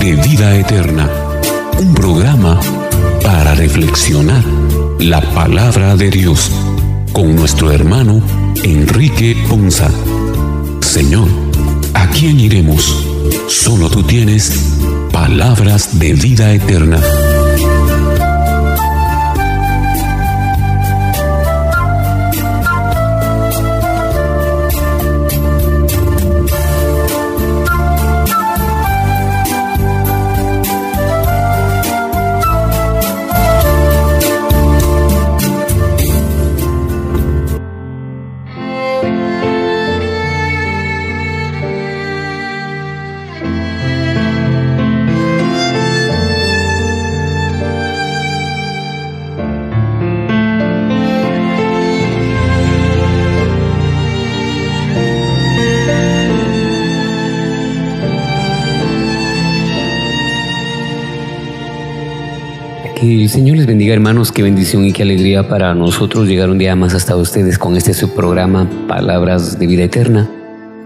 de Vida Eterna, un programa para reflexionar la palabra de Dios con nuestro hermano Enrique Ponza. Señor, ¿a quién iremos? Solo tú tienes palabras de vida eterna. El Señor les bendiga hermanos, qué bendición y qué alegría para nosotros llegar un día más hasta ustedes con este subprograma Palabras de Vida Eterna.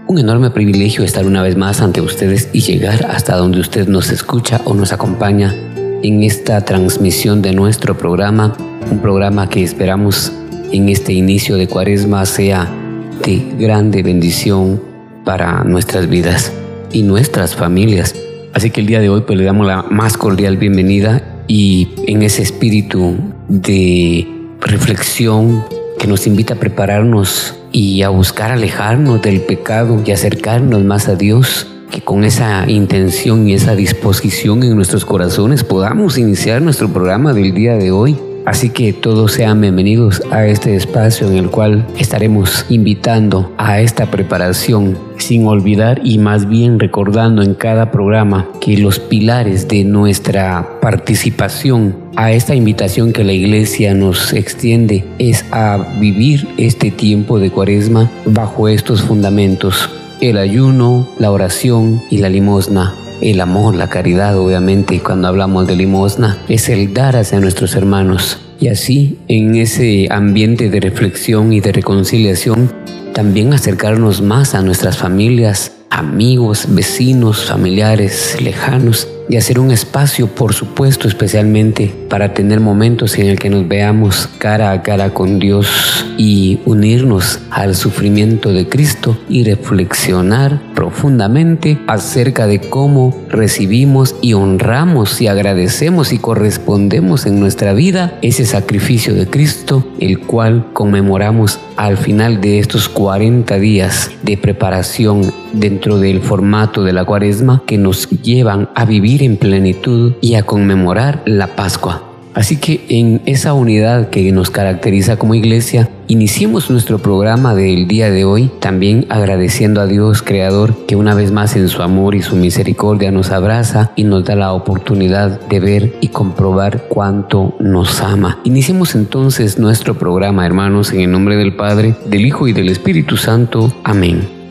Un enorme privilegio estar una vez más ante ustedes y llegar hasta donde usted nos escucha o nos acompaña en esta transmisión de nuestro programa, un programa que esperamos en este inicio de cuaresma sea de grande bendición para nuestras vidas y nuestras familias. Así que el día de hoy pues le damos la más cordial bienvenida y en ese espíritu de reflexión que nos invita a prepararnos y a buscar alejarnos del pecado y acercarnos más a Dios, que con esa intención y esa disposición en nuestros corazones podamos iniciar nuestro programa del día de hoy Así que todos sean bienvenidos a este espacio en el cual estaremos invitando a esta preparación sin olvidar y más bien recordando en cada programa que los pilares de nuestra participación a esta invitación que la iglesia nos extiende es a vivir este tiempo de cuaresma bajo estos fundamentos, el ayuno, la oración y la limosna el amor, la caridad, obviamente, cuando hablamos de limosna, es el dar hacia nuestros hermanos. Y así, en ese ambiente de reflexión y de reconciliación, también acercarnos más a nuestras familias, amigos, vecinos, familiares lejanos y hacer un espacio, por supuesto, especialmente para tener momentos en el que nos veamos cara a cara con Dios y unirnos al sufrimiento de Cristo y reflexionar profundamente acerca de cómo recibimos y honramos y agradecemos y correspondemos en nuestra vida ese sacrificio de Cristo, el cual conmemoramos al final de estos 40 días de preparación dentro del formato de la cuaresma que nos llevan a vivir en plenitud y a conmemorar la Pascua. Así que en esa unidad que nos caracteriza como iglesia, iniciemos nuestro programa del día de hoy también agradeciendo a Dios Creador que una vez más en su amor y su misericordia nos abraza y nos da la oportunidad de ver y comprobar cuánto nos ama. Iniciemos entonces nuestro programa, hermanos, en el nombre del Padre, del Hijo y del Espíritu Santo. Amén.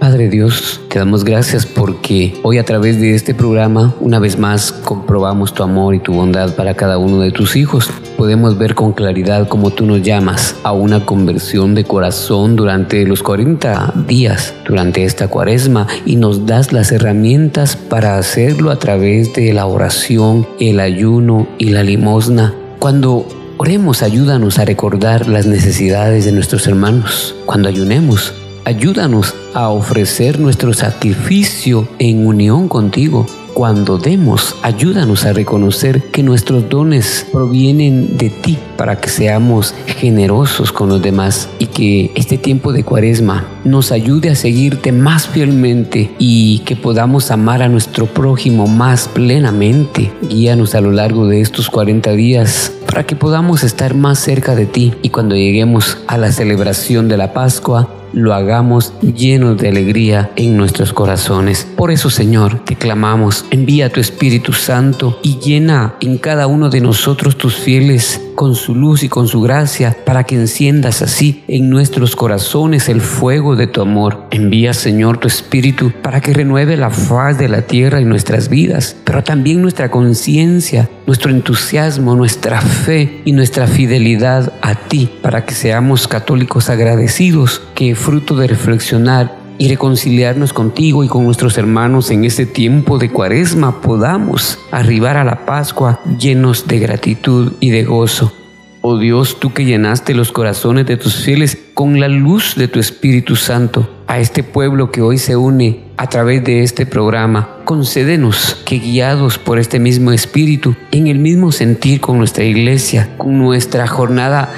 Padre Dios, te damos gracias porque hoy a través de este programa una vez más comprobamos tu amor y tu bondad para cada uno de tus hijos. Podemos ver con claridad cómo tú nos llamas a una conversión de corazón durante los 40 días, durante esta cuaresma, y nos das las herramientas para hacerlo a través de la oración, el ayuno y la limosna. Cuando oremos, ayúdanos a recordar las necesidades de nuestros hermanos. Cuando ayunemos, Ayúdanos a ofrecer nuestro sacrificio en unión contigo. Cuando demos, ayúdanos a reconocer que nuestros dones provienen de ti para que seamos generosos con los demás y que este tiempo de cuaresma nos ayude a seguirte más fielmente y que podamos amar a nuestro prójimo más plenamente. Guíanos a lo largo de estos 40 días para que podamos estar más cerca de ti y cuando lleguemos a la celebración de la Pascua lo hagamos llenos de alegría en nuestros corazones. Por eso, Señor, te clamamos, envía tu Espíritu Santo y llena en cada uno de nosotros tus fieles con su luz y con su gracia, para que enciendas así en nuestros corazones el fuego de tu amor. Envía, Señor, tu Espíritu para que renueve la faz de la tierra y nuestras vidas, pero también nuestra conciencia, nuestro entusiasmo, nuestra fe y nuestra fidelidad a ti, para que seamos católicos agradecidos que fruto de reflexionar y reconciliarnos contigo y con nuestros hermanos en este tiempo de cuaresma podamos arribar a la Pascua llenos de gratitud y de gozo. Oh Dios, tú que llenaste los corazones de tus fieles con la luz de tu Espíritu Santo, a este pueblo que hoy se une a través de este programa, concédenos que guiados por este mismo Espíritu, en el mismo sentir con nuestra iglesia, con nuestra jornada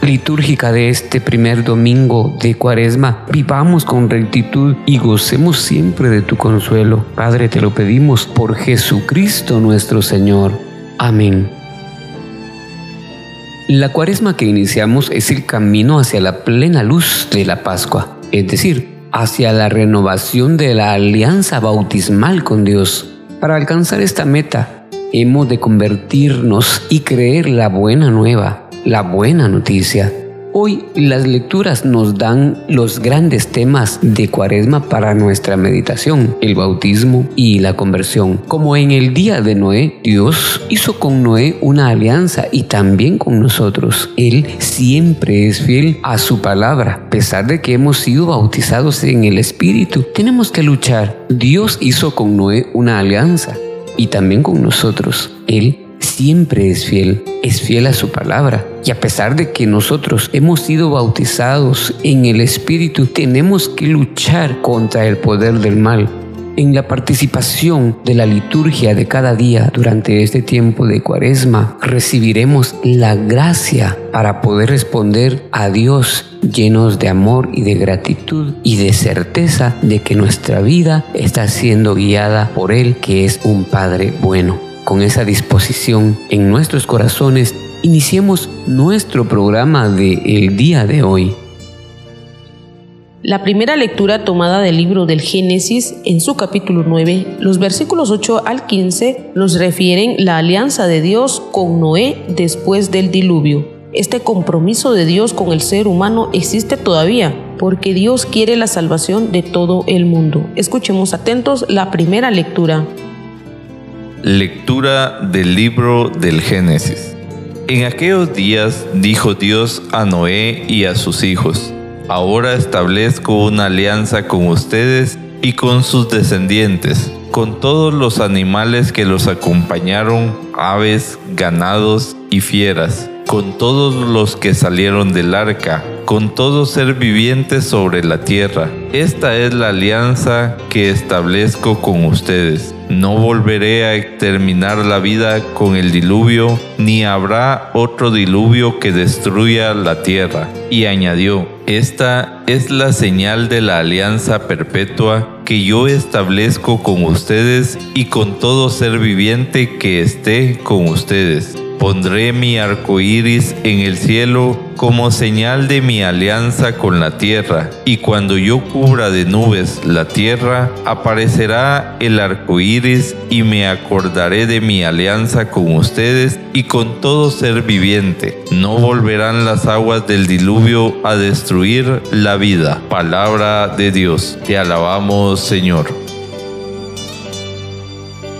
litúrgica de este primer domingo de Cuaresma, vivamos con rectitud y gocemos siempre de tu consuelo. Padre, te lo pedimos por Jesucristo nuestro Señor. Amén. La Cuaresma que iniciamos es el camino hacia la plena luz de la Pascua, es decir, hacia la renovación de la alianza bautismal con Dios. Para alcanzar esta meta, hemos de convertirnos y creer la buena nueva la buena noticia. Hoy las lecturas nos dan los grandes temas de Cuaresma para nuestra meditación, el bautismo y la conversión. Como en el día de Noé, Dios hizo con Noé una alianza y también con nosotros. Él siempre es fiel a su palabra. A pesar de que hemos sido bautizados en el Espíritu, tenemos que luchar. Dios hizo con Noé una alianza y también con nosotros. Él siempre es fiel, es fiel a su palabra. Y a pesar de que nosotros hemos sido bautizados en el Espíritu, tenemos que luchar contra el poder del mal. En la participación de la liturgia de cada día durante este tiempo de cuaresma, recibiremos la gracia para poder responder a Dios llenos de amor y de gratitud y de certeza de que nuestra vida está siendo guiada por Él que es un Padre bueno con esa disposición en nuestros corazones, iniciemos nuestro programa de el día de hoy. La primera lectura tomada del libro del Génesis en su capítulo 9, los versículos 8 al 15 nos refieren la alianza de Dios con Noé después del diluvio. Este compromiso de Dios con el ser humano existe todavía porque Dios quiere la salvación de todo el mundo. Escuchemos atentos la primera lectura. Lectura del libro del Génesis. En aquellos días dijo Dios a Noé y a sus hijos, ahora establezco una alianza con ustedes y con sus descendientes, con todos los animales que los acompañaron, aves, ganados y fieras, con todos los que salieron del arca, con todo ser viviente sobre la tierra. Esta es la alianza que establezco con ustedes no volveré a exterminar la vida con el diluvio, ni habrá otro diluvio que destruya la tierra. Y añadió, esta es la señal de la alianza perpetua que yo establezco con ustedes y con todo ser viviente que esté con ustedes Pondré mi arco iris en el cielo como señal de mi alianza con la tierra, y cuando yo cubra de nubes la tierra, aparecerá el arco iris y me acordaré de mi alianza con ustedes y con todo ser viviente. No volverán las aguas del diluvio a destruir la vida. Palabra de Dios. Te alabamos, Señor.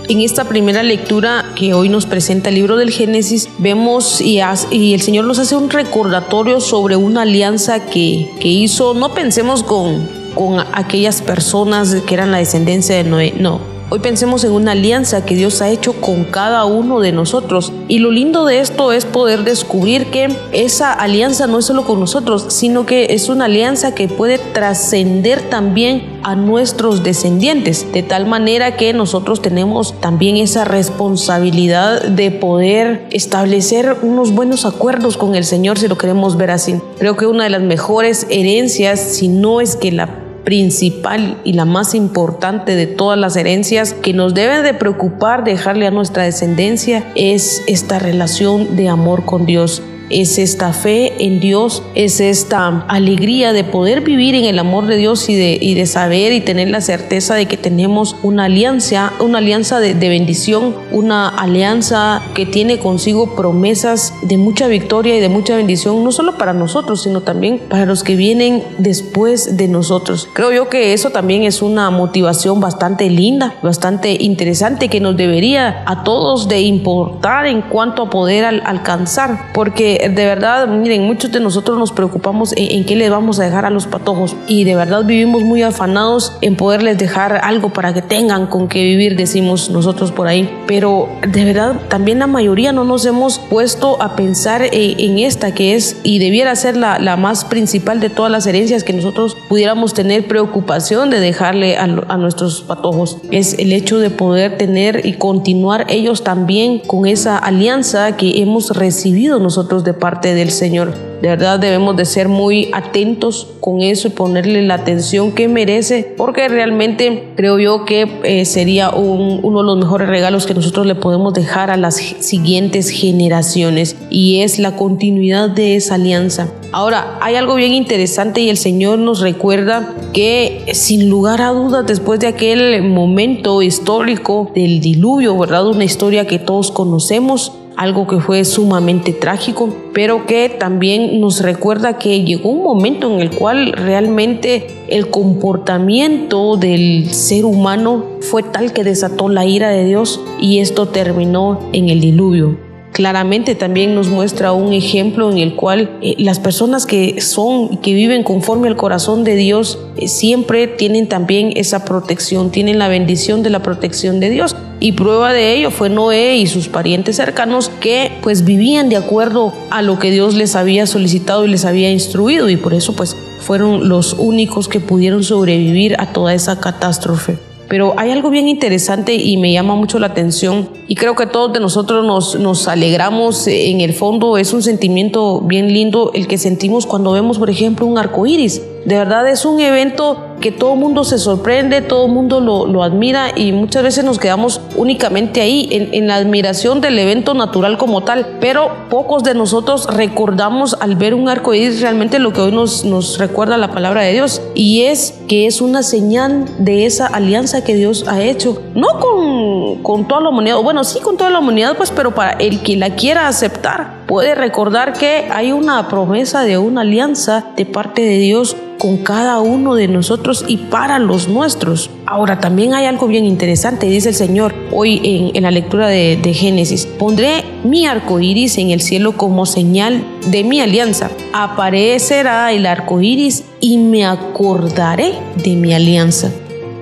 En esta primera lectura que hoy nos presenta el libro del Génesis, vemos y, el Señor nos hace un recordatorio sobre una alianza que, que hizo, no pensemos con, con aquellas personas que eran la descendencia de Noé, no, Hoy pensemos en una alianza que Dios ha hecho con cada uno de nosotros. Y lo lindo de esto es poder descubrir que esa alianza no es solo con nosotros, sino que es una alianza que puede trascender también a nuestros descendientes. De tal manera que nosotros tenemos también esa responsabilidad de poder establecer unos buenos acuerdos con el Señor si lo queremos ver así. Creo que una de las mejores herencias, si no es que la principal y la más importante de todas las herencias que nos debe de preocupar dejarle a nuestra descendencia es esta relación de amor con Dios es esta fe en Dios, es esta alegría de poder vivir en el amor de Dios y de, y de saber y tener la certeza de que tenemos una alianza, una alianza de, de bendición, una alianza que tiene consigo promesas de mucha victoria y de mucha bendición, no solo para nosotros, sino también para los que vienen después de nosotros. Creo yo que eso también es una motivación bastante linda, bastante interesante que nos debería a todos de importar en cuanto a poder alcanzar, porque de verdad, miren, muchos de nosotros nos preocupamos en, qué les vamos a dejar a los patojos y de verdad vivimos muy afanados en poderles dejar algo para que tengan con qué vivir, decimos nosotros por ahí. Pero de verdad, también la mayoría no nos hemos puesto a pensar eh, en esta que es y debiera ser la, más principal de todas las herencias que nosotros pudiéramos tener preocupación de dejarle a, nuestros patojos. Es el hecho de poder tener y continuar ellos también con esa alianza que hemos recibido nosotros parte del Señor. De verdad debemos de ser muy atentos con eso y ponerle la atención que merece, porque realmente creo yo que eh, sería un, uno de los mejores regalos que nosotros le podemos dejar a las siguientes generaciones y es la continuidad de esa alianza. Ahora, hay algo bien interesante y el Señor nos recuerda que sin lugar a dudas, después de aquel momento histórico del diluvio, ¿verdad? Una historia que todos conocemos, algo que fue sumamente trágico, pero que también nos recuerda que llegó un momento en el cual realmente el comportamiento del ser humano fue tal que desató la ira de Dios y esto terminó en el diluvio claramente también nos muestra un ejemplo en el cual eh, las personas que son y que viven conforme al corazón de Dios eh, siempre tienen también esa protección, tienen la bendición de la protección de Dios. Y prueba de ello fue Noé y sus parientes cercanos que pues vivían de acuerdo a lo que Dios les había solicitado y les había instruido y por eso pues fueron los únicos que pudieron sobrevivir a toda esa catástrofe. Pero hay algo bien interesante y me llama mucho la atención y creo que todos de nosotros nos, nos alegramos en el fondo. Es un sentimiento bien lindo el que sentimos cuando vemos, por ejemplo, un arco iris. De verdad es un evento que todo mundo se sorprende, todo mundo lo, lo, admira y muchas veces nos quedamos únicamente ahí, en, en, la admiración del evento natural como tal. Pero pocos de nosotros recordamos al ver un arco iris realmente lo que hoy nos, nos recuerda la palabra de Dios. Y es que es una señal de esa alianza que Dios ha hecho, no con, con toda la humanidad, bueno, sí con toda la humanidad, pues, pero para el que la quiera aceptar, puede recordar que hay una promesa de una alianza de parte de Dios con cada uno de nosotros y para los nuestros. Ahora, también hay algo bien interesante, dice el Señor hoy en, la lectura de, de, Génesis. Pondré mi arco iris en el cielo como señal de mi alianza. Aparecerá el arco iris y me acordaré de mi alianza.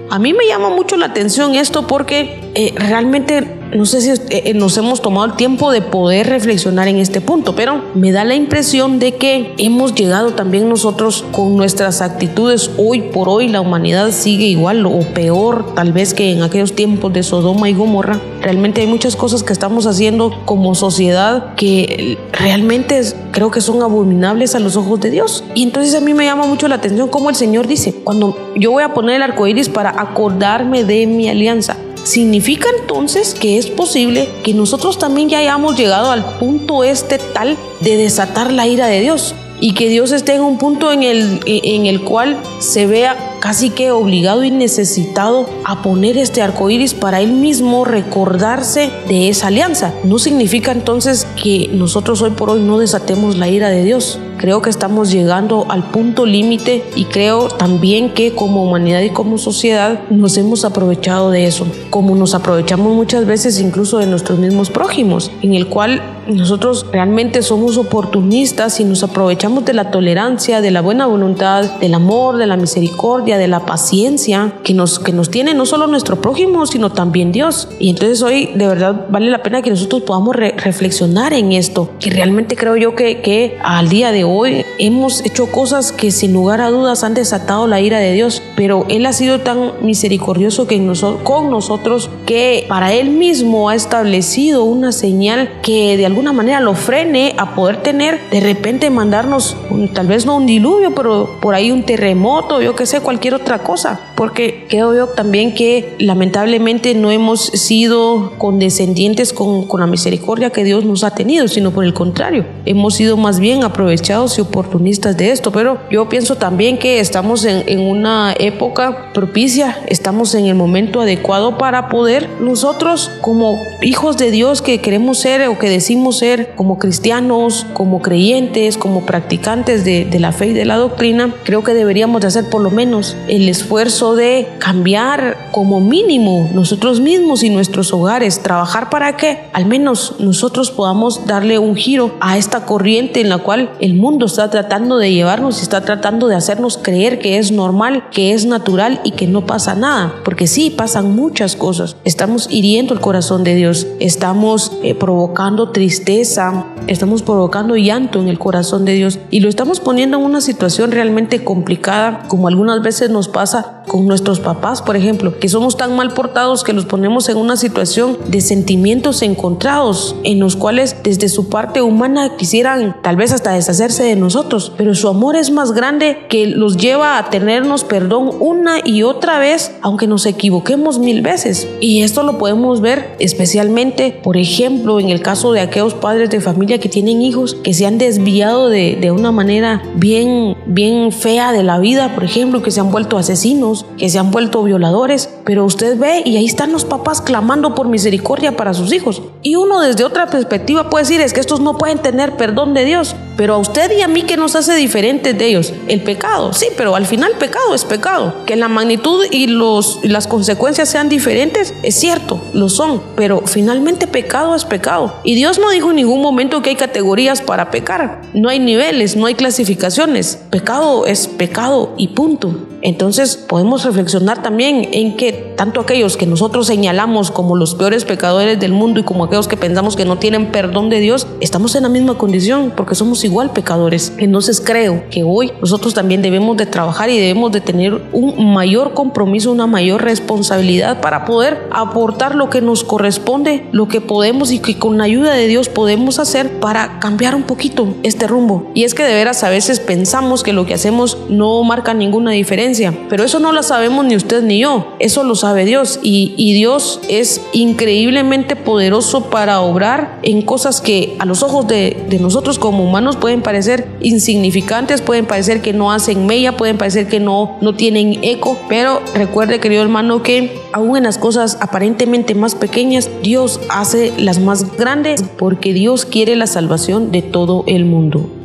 A mí me llama mucho la atención esto porque eh, realmente no sé si eh, nos hemos tomado el tiempo de poder reflexionar en este punto, pero me da la impresión de que hemos llegado también nosotros con nuestras actitudes. Hoy por hoy la humanidad sigue igual o peor tal vez que en aquellos tiempos de Sodoma y Gomorra. Realmente hay muchas cosas que estamos haciendo como sociedad que realmente creo que son abominables a los ojos de Dios. Y entonces a mí me llama mucho la atención como el Señor dice, cuando yo voy a poner el arco iris para acordarme de mi alianza, significa entonces que es posible que nosotros también ya hayamos llegado al punto este tal de desatar la ira de Dios y que Dios esté en un punto en el, en el cual se vea casi que obligado y necesitado a poner este arco iris para él mismo recordarse de esa alianza. No significa entonces que nosotros hoy por hoy no desatemos la ira de Dios. Creo que estamos llegando al punto límite y creo también que como humanidad y como sociedad nos hemos aprovechado de eso, como nos aprovechamos muchas veces incluso de nuestros mismos prójimos, en el cual nosotros realmente somos oportunistas y nos aprovechamos de la tolerancia, de la buena voluntad, del amor, de la misericordia, de la paciencia que nos, que nos tiene no solo nuestro prójimo, sino también Dios. Y entonces hoy de verdad vale la pena que nosotros podamos re reflexionar en esto, que realmente creo yo que, que al día de hoy hemos hecho cosas que sin lugar a dudas han desatado la ira de Dios, pero Él ha sido tan misericordioso que con nosotros que para Él mismo ha establecido una señal que de alguna manera lo frene a poder tener de repente mandarnos un, tal vez no un diluvio, pero por ahí un terremoto, yo que sé, cualquier otra cosa, porque creo yo también que lamentablemente no hemos sido condescendientes con, la misericordia que Dios nos ha tenido, sino por el contrario, hemos sido más bien aprovechados y oportunistas de esto, pero yo pienso también que estamos en, en, una época propicia, estamos en el momento adecuado para poder nosotros como hijos de Dios que queremos ser o que decimos ser, como cristianos, como creyentes, como practicantes de, de la fe y de la doctrina, creo que deberíamos de hacer por lo menos el esfuerzo de cambiar como mínimo nosotros mismos y nuestros hogares, trabajar para que al menos nosotros podamos darle un giro a esta corriente en la cual el mundo está tratando de llevarnos y está tratando de hacernos creer que es normal, que es natural y que no pasa nada. Porque sí, pasan muchas cosas. Estamos hiriendo el corazón de Dios, estamos eh, provocando tristeza, estamos provocando llanto en el corazón de Dios y lo estamos poniendo en una situación realmente complicada como algunas veces nos pasa con nuestros papás, por ejemplo, que somos tan mal portados que los ponemos en una situación de sentimientos encontrados en los cuales desde su parte humana quisieran tal vez hasta deshacerse de nosotros, pero su amor es más grande que los lleva a tenernos perdón una y otra vez, aunque nos equivoquemos mil veces. Y esto lo podemos ver especialmente, por ejemplo, en el caso de aquellos padres de familia que tienen hijos que se han desviado de, de una manera bien, bien fea de la vida, por ejemplo, que se han vuelto asesinos, que se han vuelto violadores, pero usted ve y ahí están los papás clamando por misericordia para sus hijos. Y uno desde otra perspectiva puede decir es que estos no pueden tener perdón de Dios, pero a usted y a mí, ¿qué nos hace diferentes de ellos? El pecado, sí, pero al final pecado es pecado. Que la magnitud y, los, las consecuencias sean diferentes, es cierto, lo son, pero finalmente pecado es pecado. Y Dios no dijo en ningún momento que hay categorías para pecar. No hay niveles, no hay clasificaciones. Pecado es pecado y punto. Entonces podemos reflexionar también en que tanto aquellos que nosotros señalamos como los peores pecadores del mundo y como aquellos que pensamos que no tienen perdón de Dios, estamos en la misma condición porque somos igual pecadores. Entonces creo que hoy nosotros también debemos de trabajar y debemos de tener un mayor compromiso, una mayor responsabilidad para poder aportar lo que nos corresponde, lo que podemos y que con la ayuda de Dios podemos hacer para cambiar un poquito este rumbo. Y es que de veras a veces pensamos que lo que hacemos no marca ninguna diferencia, pero eso no lo sabemos ni usted ni yo, eso lo sabe Dios y, Dios es increíblemente poderoso para obrar en cosas que a los ojos de, de nosotros como humanos pueden parecer insignificantes, pueden parecer que no hacen mella, pueden parecer que no, no tienen eco, pero recuerde querido hermano que aún en las cosas aparentemente más pequeñas, Dios hace las más grandes porque Dios quiere la salvación de todo el mundo.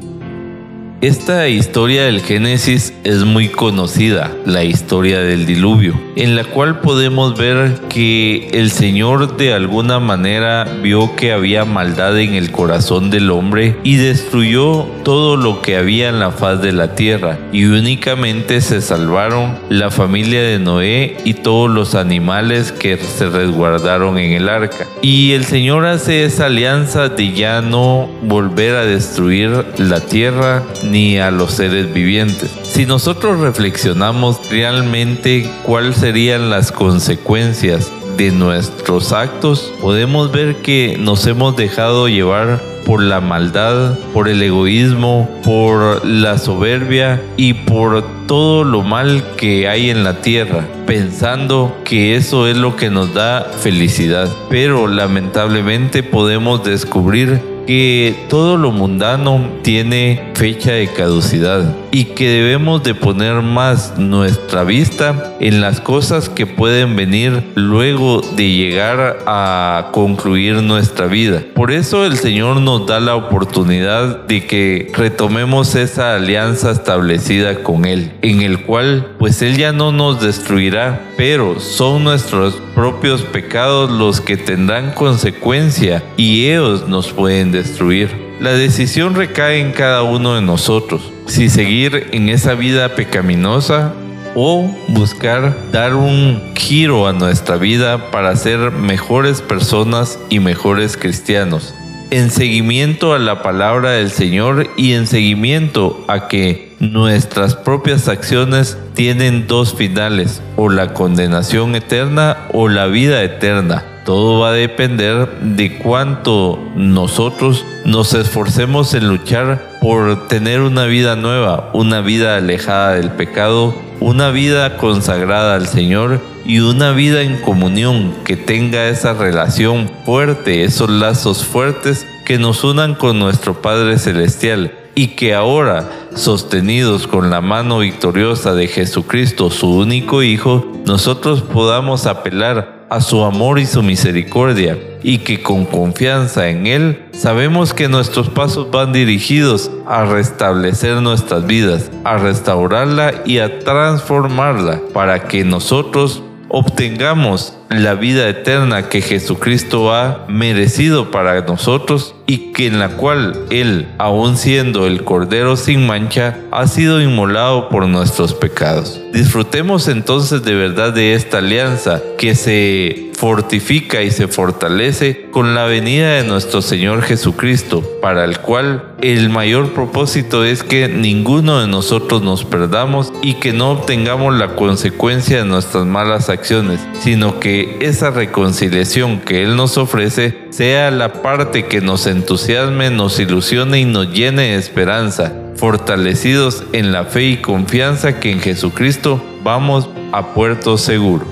Esta historia del Génesis es muy conocida, la historia del diluvio, en la cual podemos ver que el Señor de alguna manera vio que había maldad en el corazón del hombre y destruyó todo lo que había en la faz de la tierra y únicamente se salvaron la familia de Noé y todos los animales que se resguardaron en el arca. Y el Señor hace esa alianza de ya no volver a destruir la tierra ni a los seres vivientes. Si nosotros reflexionamos realmente cuáles serían las consecuencias de nuestros actos, podemos ver que nos hemos dejado llevar por la maldad, por el egoísmo, por la soberbia y por todo lo mal que hay en la tierra, pensando que eso es lo que nos da felicidad. Pero lamentablemente podemos descubrir que todo lo mundano tiene fecha de caducidad y que debemos de poner más nuestra vista en las cosas que pueden venir luego de llegar a concluir nuestra vida. Por eso el Señor nos da la oportunidad de que retomemos esa alianza establecida con Él, en el cual pues Él ya no nos destruirá, pero son nuestros propios pecados los que tendrán consecuencia y ellos nos pueden destruir. La decisión recae en cada uno de nosotros si seguir en esa vida pecaminosa o buscar dar un giro a nuestra vida para ser mejores personas y mejores cristianos. En seguimiento a la palabra del Señor y en seguimiento a que nuestras propias acciones tienen dos finales, o la condenación eterna o la vida eterna. Todo va a depender de cuánto nosotros nos esforcemos en luchar por tener una vida nueva, una vida alejada del pecado, una vida consagrada al Señor y una vida en comunión que tenga esa relación fuerte, esos lazos fuertes que nos unan con nuestro Padre Celestial y que ahora, sostenidos con la mano victoriosa de Jesucristo, su único Hijo, nosotros podamos apelar a su amor y su misericordia, y que con confianza en Él sabemos que nuestros pasos van dirigidos a restablecer nuestras vidas, a restaurarla y a transformarla para que nosotros obtengamos la vida eterna que Jesucristo ha merecido para nosotros y que en la cual Él, aun siendo el Cordero sin mancha, ha sido inmolado por nuestros pecados. Disfrutemos entonces de verdad de esta alianza que se fortifica y se fortalece con la venida de nuestro Señor Jesucristo, para el cual el mayor propósito es que ninguno de nosotros nos perdamos y que no obtengamos la consecuencia de nuestras malas acciones, sino que esa reconciliación que Él nos ofrece sea la parte que nos entusiasme, nos ilusione y nos llene de esperanza, fortalecidos en la fe y confianza que en Jesucristo vamos a puerto seguro.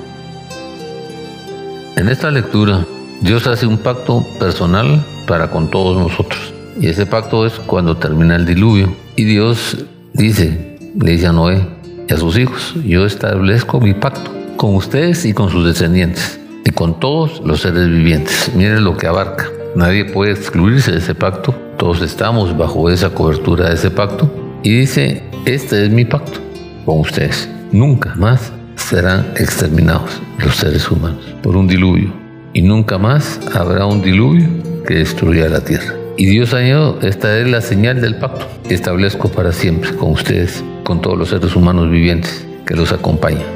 En esta lectura, Dios hace un pacto personal para con todos nosotros. Y ese pacto es cuando termina el diluvio. Y Dios dice, le dice a Noé y a sus hijos, yo establezco mi pacto con ustedes y con sus descendientes y con todos los seres vivientes. Miren lo que abarca. Nadie puede excluirse de ese pacto. Todos estamos bajo esa cobertura de ese pacto. Y dice, este es mi pacto con ustedes. Nunca más serán exterminados los seres humanos por un diluvio. Y nunca más habrá un diluvio que destruya la tierra. Y Dios añadió, esta es la señal del pacto que establezco para siempre con ustedes, con todos los seres humanos vivientes que los acompañan.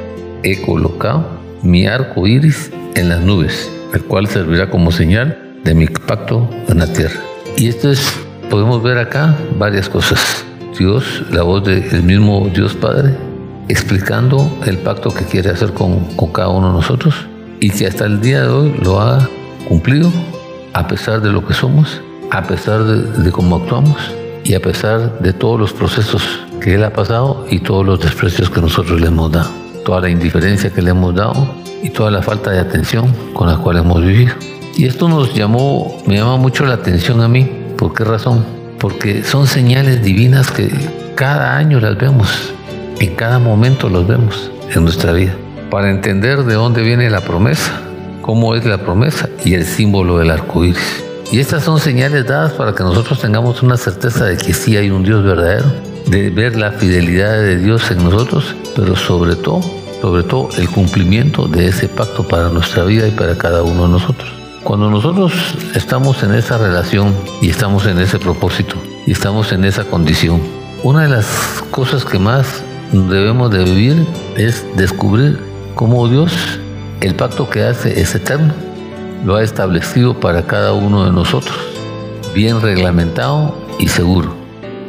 He colocado mi arco iris en las nubes, el cual servirá como señal de mi pacto en la tierra. Y esto es, podemos ver acá varias cosas. Dios, la voz del mismo Dios Padre, explicando el pacto que quiere hacer con, con cada uno de nosotros y que hasta el día de hoy lo ha cumplido a pesar de lo que somos, a pesar de, de cómo actuamos y a pesar de todos los procesos que Él ha pasado y todos los desprecios que nosotros le hemos dado, toda la indiferencia que le hemos dado y toda la falta de atención con la cual hemos vivido. Y esto nos llamó, me llama mucho la atención a mí. ¿Por qué razón? Porque son señales divinas que cada año las vemos, en cada momento los vemos en nuestra vida. Para entender de dónde viene la promesa, cómo es la promesa y el símbolo del arco iris. Y estas son señales dadas para que nosotros tengamos una certeza de que sí hay un Dios verdadero, de ver la fidelidad de Dios en nosotros, pero sobre todo sobre todo el cumplimiento de ese pacto para nuestra vida y para cada uno de nosotros. Cuando nosotros estamos en esa relación y estamos en ese propósito y estamos en esa condición, una de las cosas que más debemos de vivir es descubrir cómo Dios, el pacto que hace es eterno, lo ha establecido para cada uno de nosotros, bien reglamentado y seguro,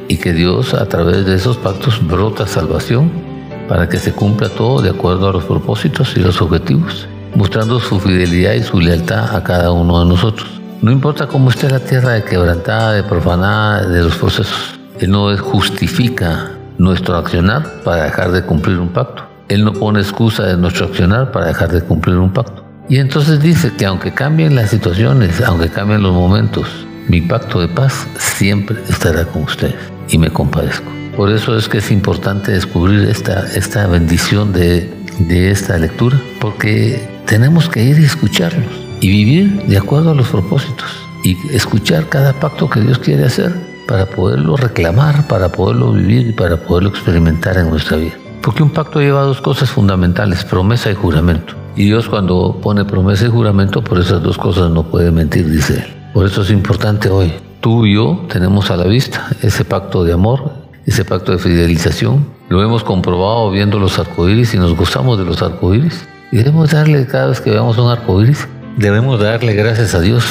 y que Dios a través de esos pactos brota salvación para que se cumpla todo de acuerdo a los propósitos y los objetivos, mostrando su fidelidad y su lealtad a cada uno de nosotros. No importa cómo esté la tierra de quebrantada, de profanada, de los procesos, Él no justifica nuestro accionar para dejar de cumplir un pacto. Él no pone excusa de nuestro accionar para dejar de cumplir un pacto. Y entonces dice que aunque cambien las situaciones, aunque cambien los momentos, mi pacto de paz siempre estará con ustedes y me compadezco. Por eso es que es importante descubrir esta, esta bendición de, de esta lectura, porque tenemos que ir y escucharlos y vivir de acuerdo a los propósitos y escuchar cada pacto que Dios quiere hacer para poderlo reclamar, para poderlo vivir y para poderlo experimentar en nuestra vida. Porque un pacto lleva dos cosas fundamentales, promesa y juramento. Y Dios cuando pone promesa y juramento, por esas dos cosas no puede mentir, dice Él. Por eso es importante hoy. Tú y yo tenemos a la vista ese pacto de amor, ese pacto de fidelización. Lo hemos comprobado viendo los arcoíris y nos gozamos de los arcoíris. Y debemos darle, cada vez que veamos un arcoíris, debemos darle gracias a Dios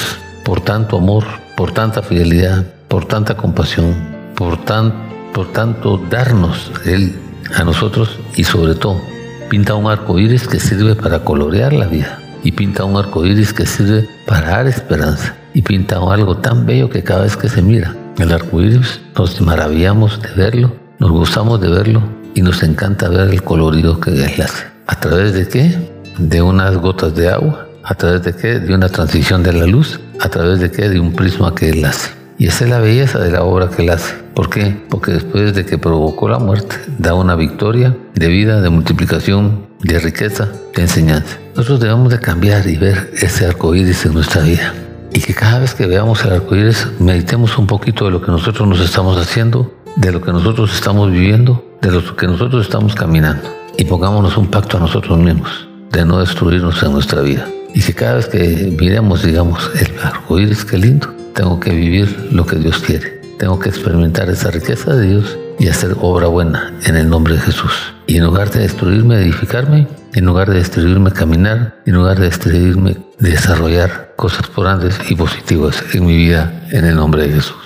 por tanto amor, por tanta fidelidad, por tanta compasión, por, tan, por tanto darnos Él a nosotros y sobre todo pinta un arco iris que sirve para colorear la vida y pinta un arco iris que sirve para dar esperanza y pinta algo tan bello que cada vez que se mira el arco iris, nos maravillamos de verlo, nos gustamos de verlo y nos encanta ver el colorido que él hace. ¿A través de qué? De unas gotas de agua. ¿A través de qué? De una transición de la luz. ¿A través de qué? De un prisma que él hace. Y esa es la belleza de la obra que él hace. ¿Por qué? Porque después de que provocó la muerte, da una victoria de vida, de multiplicación, de riqueza, de enseñanza. Nosotros debemos de cambiar y ver ese arco iris en nuestra vida. Y que cada vez que veamos el arco iris, meditemos un poquito de lo que nosotros nos estamos haciendo, de lo que nosotros estamos viviendo, de lo que nosotros estamos caminando. Y pongámonos un pacto a nosotros mismos de no destruirnos en nuestra vida. Y que cada vez que miremos, digamos, el arco iris, qué lindo, tengo que vivir lo que Dios quiere. Tengo que experimentar esa riqueza de Dios y hacer obra buena en el nombre de Jesús. Y en lugar de destruirme, edificarme, en lugar de destruirme, caminar, en lugar de destruirme, desarrollar cosas grandes y positivas en mi vida en el nombre de Jesús.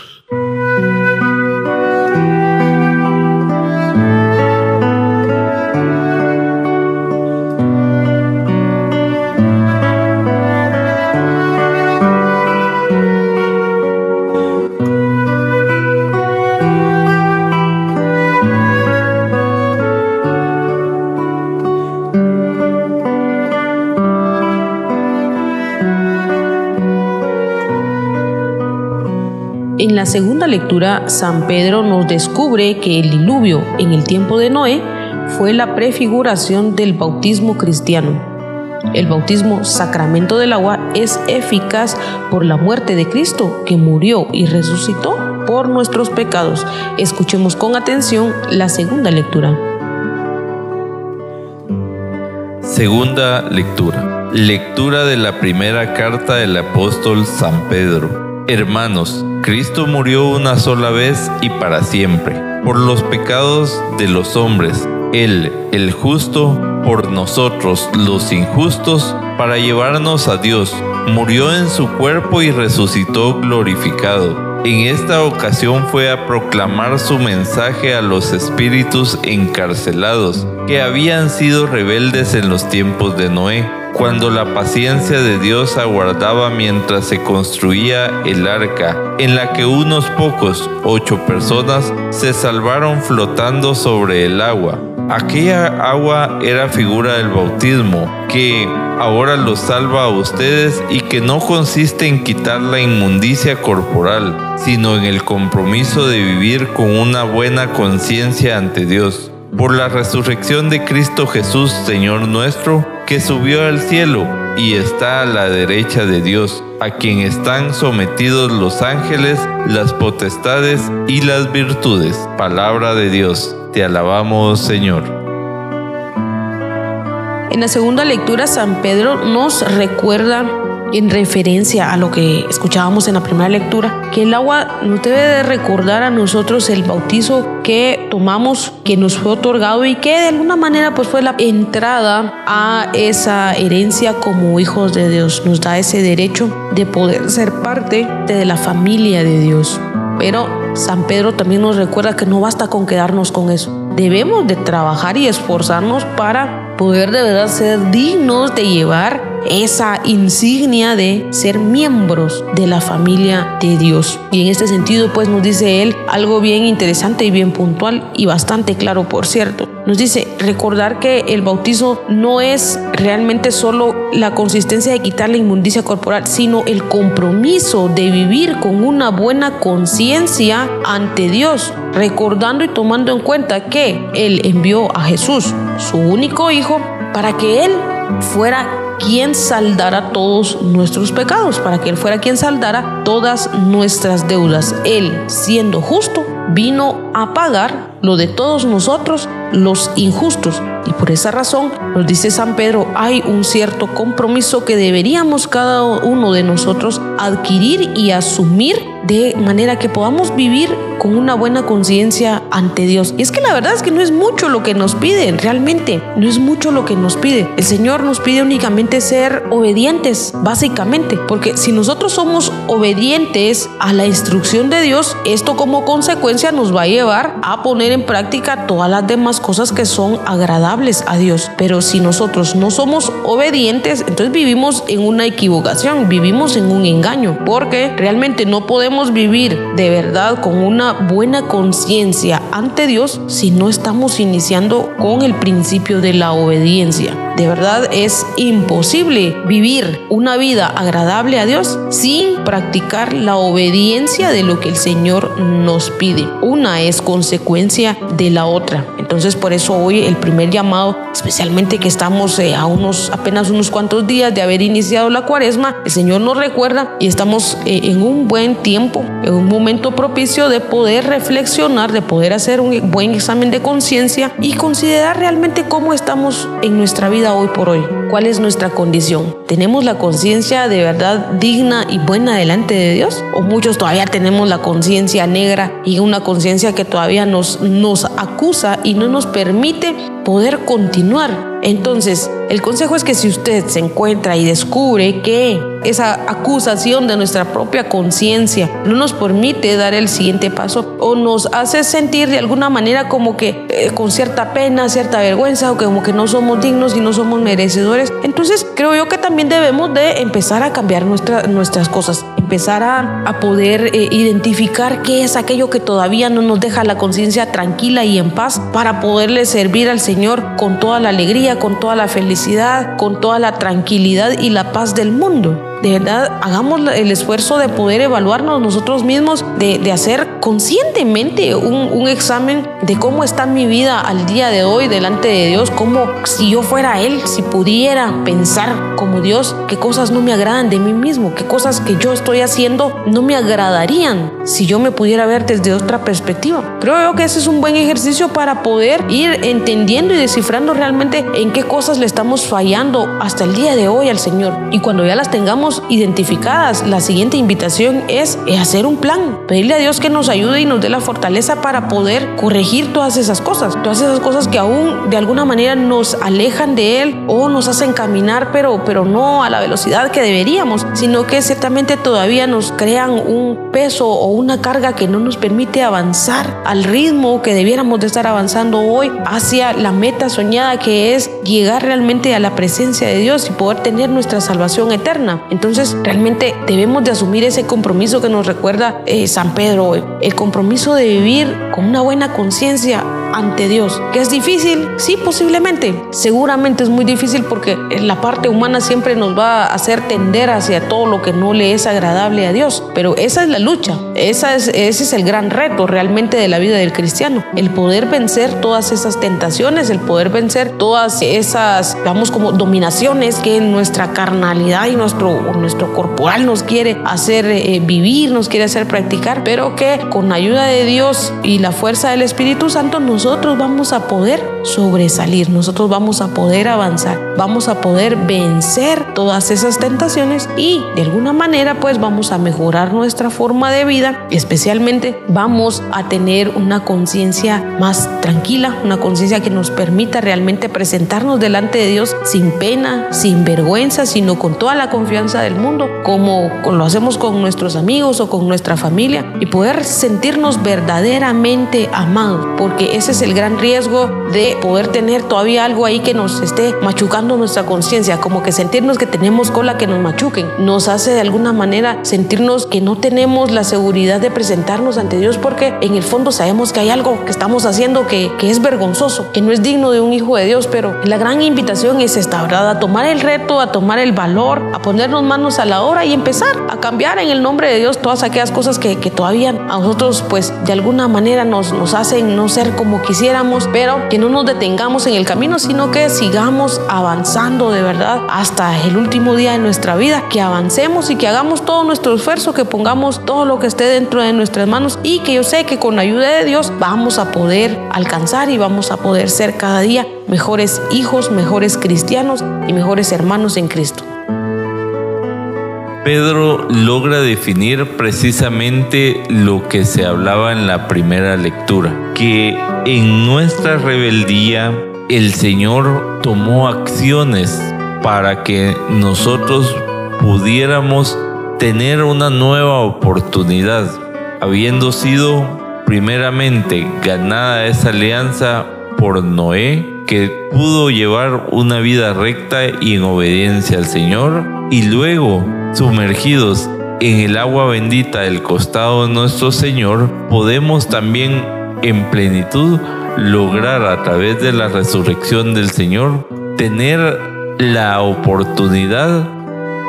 La segunda lectura, San Pedro nos descubre que el diluvio en el tiempo de Noé fue la prefiguración del bautismo cristiano. El bautismo sacramento del agua es eficaz por la muerte de Cristo, que murió y resucitó por nuestros pecados. Escuchemos con atención la segunda lectura. Segunda lectura. Lectura de la primera carta del apóstol San Pedro. Hermanos, Cristo murió una sola vez y para siempre, por los pecados de los hombres, Él, el justo, por nosotros, los injustos, para llevarnos a Dios. Murió en su cuerpo y resucitó glorificado. En esta ocasión fue a proclamar su mensaje a los espíritus encarcelados, que habían sido rebeldes en los tiempos de Noé cuando la paciencia de Dios aguardaba mientras se construía el arca, en la que unos pocos, ocho personas, se salvaron flotando sobre el agua. Aquella agua era figura del bautismo, que ahora los salva a ustedes y que no consiste en quitar la inmundicia corporal, sino en el compromiso de vivir con una buena conciencia ante Dios. Por la resurrección de Cristo Jesús, Señor nuestro, que subió al cielo y está a la derecha de Dios, a quien están sometidos los ángeles, las potestades y las virtudes. Palabra de Dios, te alabamos Señor. En la segunda lectura, San Pedro nos recuerda en referencia a lo que escuchábamos en la primera lectura, que el agua nos debe de recordar a nosotros el bautizo que tomamos, que nos fue otorgado y que de alguna manera pues fue la entrada a esa herencia como hijos de Dios. Nos da ese derecho de poder ser parte de la familia de Dios. Pero San Pedro también nos recuerda que no basta con quedarnos con eso. Debemos de trabajar y esforzarnos para poder de verdad ser dignos de llevar esa insignia de ser miembros de la familia de Dios. Y en este sentido, pues nos dice él algo bien interesante y bien puntual y bastante claro, por cierto. Nos dice recordar que el bautizo no es realmente solo la consistencia de quitar la inmundicia corporal, sino el compromiso de vivir con una buena conciencia ante Dios, recordando y tomando en cuenta que Él envió a Jesús, su único Hijo, para que Él fuera quien saldara todos nuestros pecados, para que Él fuera quien saldara todas nuestras deudas. Él, siendo justo, vino a pagar lo de todos nosotros, los injustos. Y por esa razón, nos dice San Pedro, hay un cierto compromiso que deberíamos cada uno de nosotros adquirir y asumir de manera que podamos vivir con una buena conciencia ante Dios. Y es que la verdad es que no es mucho lo que nos piden, realmente, no es mucho lo que nos pide. El Señor nos pide únicamente ser obedientes, básicamente, porque si nosotros somos obedientes a la instrucción de Dios, esto como consecuencia nos va a llevar a poner en práctica todas las demás cosas que son agradables a Dios. Pero si nosotros no somos obedientes, entonces vivimos en una equivocación, vivimos en un engaño, porque realmente no podemos vivir de verdad con una buena conciencia ante Dios si no estamos iniciando con el principio de la obediencia. De verdad es imposible vivir una vida agradable a Dios sin practicar la obediencia de lo que el Señor nos pide. Una es consecuencia de la otra. Entonces por eso hoy el primer llamado, especialmente que estamos eh, a unos apenas unos cuantos días de haber iniciado la cuaresma, el Señor nos recuerda y estamos eh, en un buen tiempo, en un momento propicio de poder reflexionar, de poder hacer un buen examen de conciencia y considerar realmente cómo estamos en nuestra vida hoy por hoy. ¿Cuál es nuestra condición? ¿Tenemos la conciencia de verdad digna y buena delante de Dios? ¿O muchos todavía tenemos la conciencia negra y una conciencia que todavía nos, nos acusa y no nos permite poder continuar. Entonces, el consejo es que si usted se encuentra y descubre que esa acusación de nuestra propia conciencia no nos permite dar el siguiente paso o nos hace sentir de alguna manera como que eh, con cierta pena, cierta vergüenza o como que no somos dignos y no somos merecedores, entonces creo yo que también debemos de empezar a cambiar nuestras cosas, empezar a, a poder eh, identificar qué es aquello que todavía no nos deja la conciencia tranquila y en paz para poderle servir al Señor con toda la alegría, con toda la felicidad, con toda la tranquilidad y la paz del mundo de verdad hagamos el esfuerzo de poder evaluarnos nosotros mismos, de, hacer conscientemente un, examen de cómo está mi vida al día de hoy delante de Dios, como si yo fuera Él, si pudiera pensar como Dios, qué cosas no me agradan de mí mismo, qué cosas que yo estoy haciendo no me agradarían si yo me pudiera ver desde otra perspectiva. Creo que ese es un buen ejercicio para poder ir entendiendo y descifrando realmente en qué cosas le estamos fallando hasta el día de hoy al Señor. Y cuando ya las tengamos, identificadas, la siguiente invitación es hacer un plan, pedirle a Dios que nos ayude y nos dé la fortaleza para poder corregir todas esas cosas, todas esas cosas que aún de alguna manera nos alejan de Él o nos hacen caminar, pero, pero no a la velocidad que deberíamos, sino que ciertamente todavía nos crean un peso o una carga que no nos permite avanzar al ritmo que debiéramos de estar avanzando hoy hacia la meta soñada que es llegar realmente a la presencia de Dios y poder tener nuestra salvación eterna. Entonces, realmente debemos de asumir ese compromiso que nos recuerda eh, San Pedro, el compromiso de vivir con una buena conciencia ante Dios. ¿Que es difícil? Sí, posiblemente. Seguramente es muy difícil porque la parte humana siempre nos va a hacer tender hacia todo lo que no le es agradable a Dios. Pero esa es la lucha. Esa es, ese es el gran reto realmente de la vida del cristiano. El poder vencer todas esas tentaciones, el poder vencer todas esas, vamos, como dominaciones que nuestra carnalidad y nuestro, nuestro corporal nos quiere hacer eh, vivir, nos quiere hacer practicar, pero que con ayuda de Dios y la fuerza del Espíritu Santo nos nosotros vamos a poder sobresalir, nosotros vamos a poder avanzar, vamos a poder vencer todas esas tentaciones y de alguna manera pues vamos a mejorar nuestra forma de vida, especialmente vamos a tener una conciencia más tranquila, una conciencia que nos permita realmente presentarnos delante de Dios sin pena, sin vergüenza, sino con toda la confianza del mundo, como lo hacemos con nuestros amigos o con nuestra familia y poder sentirnos verdaderamente amados, porque ese es el gran riesgo de poder tener todavía algo ahí que nos esté machucando nuestra conciencia, como que sentirnos que tenemos cola que nos machuquen. Nos hace de alguna manera sentirnos que no tenemos la seguridad de presentarnos ante Dios porque en el fondo sabemos que hay algo que estamos haciendo que, que es vergonzoso, que no es digno de un hijo de Dios, pero la gran invitación es esta, ¿verdad? A tomar el reto, a tomar el valor, a ponernos manos a la obra y empezar a cambiar en el nombre de Dios todas aquellas cosas que, que todavía a nosotros pues de alguna manera nos, nos hacen no ser como quisiéramos, pero que no nos detengamos en el camino, sino que sigamos avanzando de verdad hasta el último día de nuestra vida, que avancemos y que hagamos todo nuestro esfuerzo, que pongamos todo lo que esté dentro de nuestras manos y que yo sé que con la ayuda de Dios vamos a poder alcanzar y vamos a poder ser cada día mejores hijos, mejores cristianos y mejores hermanos en Cristo. Pedro logra definir precisamente lo que se hablaba en la primera lectura, que en nuestra rebeldía el Señor tomó acciones para que nosotros pudiéramos tener una nueva oportunidad, habiendo sido primeramente ganada esa alianza por Noé, que pudo llevar una vida recta y en obediencia al Señor, y luego sumergidos en el agua bendita del costado de nuestro Señor, podemos también en plenitud lograr a través de la resurrección del Señor tener la oportunidad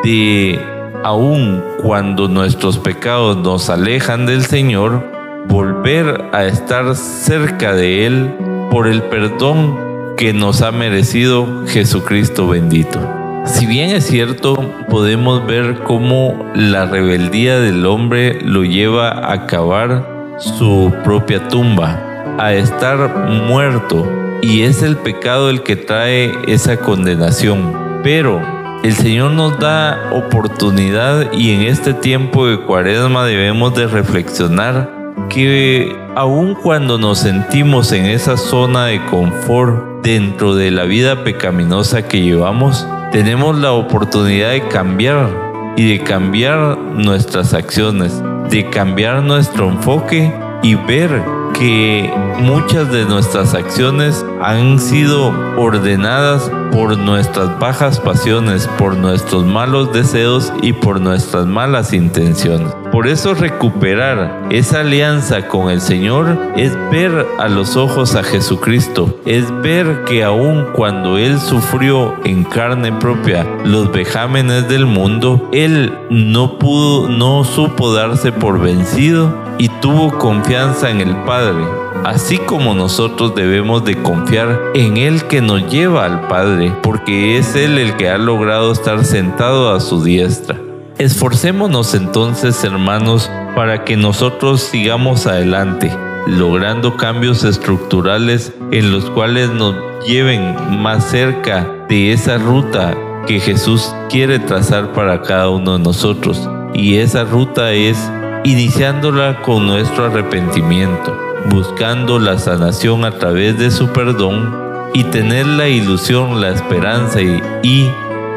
de, aun cuando nuestros pecados nos alejan del Señor, volver a estar cerca de Él por el perdón que nos ha merecido Jesucristo bendito. Si bien es cierto, podemos ver cómo la rebeldía del hombre lo lleva a cavar su propia tumba, a estar muerto, y es el pecado el que trae esa condenación. Pero el Señor nos da oportunidad y en este tiempo de cuaresma debemos de reflexionar que aun cuando nos sentimos en esa zona de confort dentro de la vida pecaminosa que llevamos, tenemos la oportunidad de cambiar y de cambiar nuestras acciones, de cambiar nuestro enfoque y ver que muchas de nuestras acciones han sido ordenadas por nuestras bajas pasiones, por nuestros malos deseos y por nuestras malas intenciones. Por eso recuperar esa alianza con el Señor es ver a los ojos a Jesucristo, es ver que aun cuando Él sufrió en carne propia los vejámenes del mundo, Él no pudo, no supo darse por vencido y tuvo confianza en el Padre así como nosotros debemos de confiar en Él que nos lleva al Padre, porque es Él el que ha logrado estar sentado a su diestra. Esforcémonos entonces, hermanos, para que nosotros sigamos adelante, logrando cambios estructurales en los cuales nos lleven más cerca de esa ruta que Jesús quiere trazar para cada uno de nosotros. Y esa ruta es iniciándola con nuestro arrepentimiento buscando la sanación a través de su perdón y tener la ilusión, la esperanza y,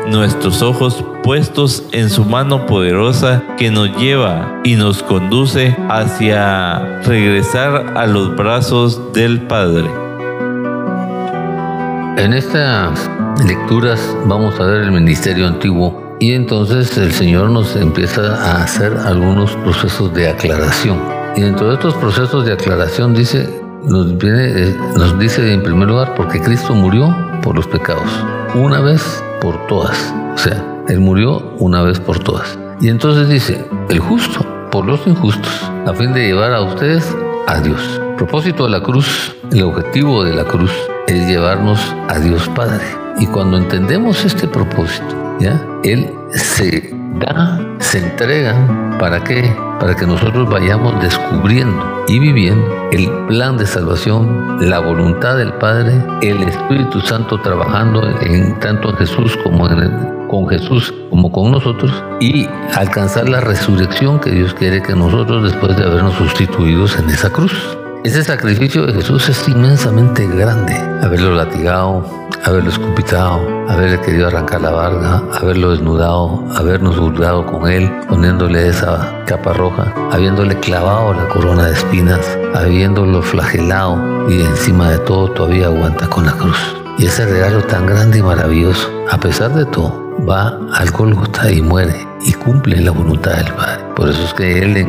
nuestros ojos puestos en su mano poderosa que nos lleva y nos conduce hacia regresar a los brazos del Padre. En estas lecturas vamos a ver el ministerio antiguo y entonces el Señor nos empieza a hacer algunos procesos de aclaración. Y dentro de estos procesos de aclaración dice, nos, eh, nos dice en primer lugar, porque Cristo murió por los pecados, una vez por todas. O sea, Él murió una vez por todas. Y entonces dice, el justo por los injustos, a fin de llevar a ustedes a Dios. Propósito de la cruz, el objetivo de la cruz es llevarnos a Dios Padre. Y cuando entendemos este propósito, ¿ya? Él se da, se entrega, ¿para qué? Para que nosotros vayamos descubriendo y viviendo el plan de salvación, la voluntad del Padre, el Espíritu Santo trabajando en tanto Jesús como en con Jesús como con nosotros y alcanzar la resurrección que Dios quiere que nosotros después de habernos sustituidos en esa cruz. Ese sacrificio de Jesús es inmensamente grande. Haberlo latigado, haberlo escupitado, haberle querido arrancar la barba, haberlo desnudado, habernos burlado con él, poniéndole esa capa roja, habiéndole clavado la corona de espinas, habiéndolo flagelado y encima de todo todavía aguanta con la cruz. Y ese regalo tan grande y maravilloso, a pesar de todo, va al Golgota y muere y cumple la voluntad del Padre. Por eso es que él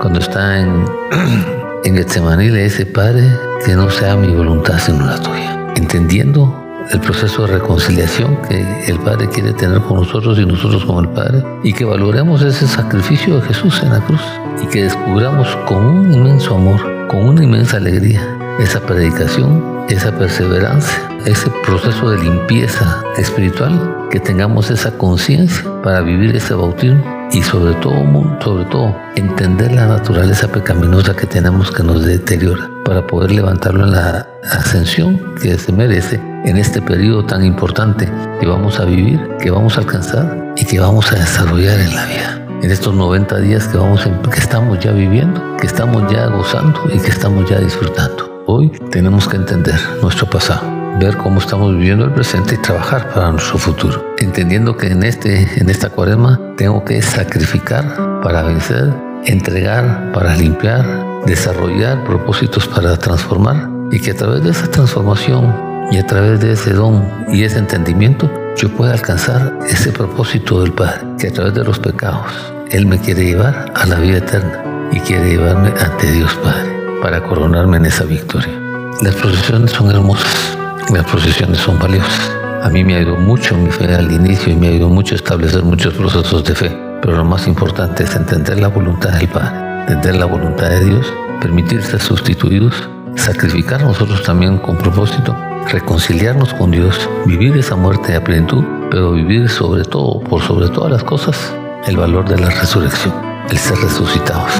cuando está en En Getsemaní le dice, Padre, que no sea mi voluntad sino la tuya. Entendiendo el proceso de reconciliación que el Padre quiere tener con nosotros y nosotros con el Padre, y que valoremos ese sacrificio de Jesús en la cruz, y que descubramos con un inmenso amor, con una inmensa alegría, esa predicación, esa perseverancia, ese proceso de limpieza espiritual, que tengamos esa conciencia para vivir ese bautismo y sobre todo, sobre todo, entender la naturaleza pecaminosa que tenemos que nos deteriora para poder levantarlo en la ascensión que se merece en este periodo tan importante que vamos a vivir, que vamos a alcanzar y que vamos a desarrollar en la vida. En estos 90 días que, vamos que estamos ya viviendo, que estamos ya gozando y que estamos ya disfrutando. Hoy tenemos que entender nuestro pasado ver cómo estamos viviendo el presente y trabajar para nuestro futuro. Entendiendo que en, este, en esta cuaresma tengo que sacrificar para vencer, entregar para limpiar, desarrollar propósitos para transformar y que a través de esa transformación y a través de ese don y ese entendimiento yo pueda alcanzar ese propósito del Padre, que a través de los pecados Él me quiere llevar a la vida eterna y quiere llevarme ante Dios Padre para coronarme en esa victoria. Las procesiones son hermosas las procesiones son valiosas. A mí me ayudado mucho mi fe al inicio y me ayudado mucho establecer muchos procesos de fe. Pero lo más importante es entender la voluntad del Padre, entender la voluntad de Dios, permitir ser sustituidos, sacrificar nosotros también con propósito, reconciliarnos con Dios, vivir esa muerte a plenitud, pero vivir sobre todo, por sobre todas las cosas, el valor de la resurrección, el ser resucitados,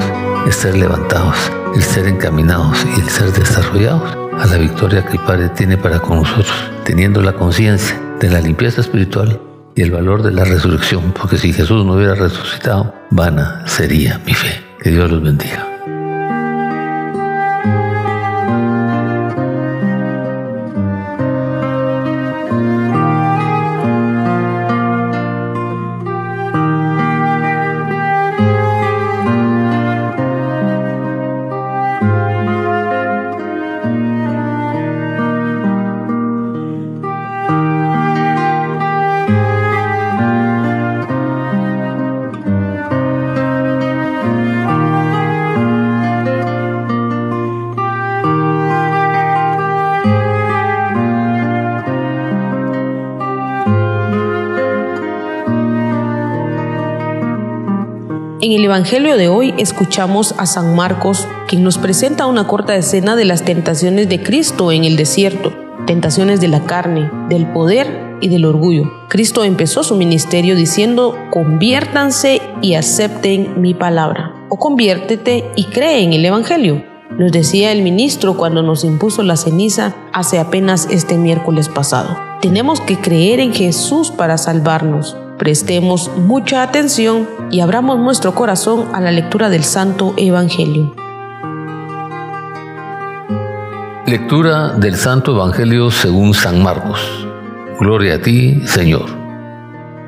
el ser levantados, el ser encaminados y el ser desarrollados a la victoria que el Padre tiene para con nosotros, teniendo la conciencia de la limpieza espiritual y el valor de la resurrección, porque si Jesús no hubiera resucitado, vana sería mi fe. Que Dios los bendiga. Evangelio de hoy escuchamos a San Marcos, quien nos presenta una corta escena de las tentaciones de Cristo en el desierto, tentaciones de la carne, del poder y del orgullo. Cristo empezó su ministerio diciendo, conviértanse y acepten mi palabra, o conviértete y cree en el Evangelio. Nos decía el ministro cuando nos impuso la ceniza hace apenas este miércoles pasado. Tenemos que creer en Jesús para salvarnos. Prestemos mucha atención y abramos nuestro corazón a la lectura del Santo Evangelio. Lectura del Santo Evangelio según San Marcos. Gloria a ti, Señor.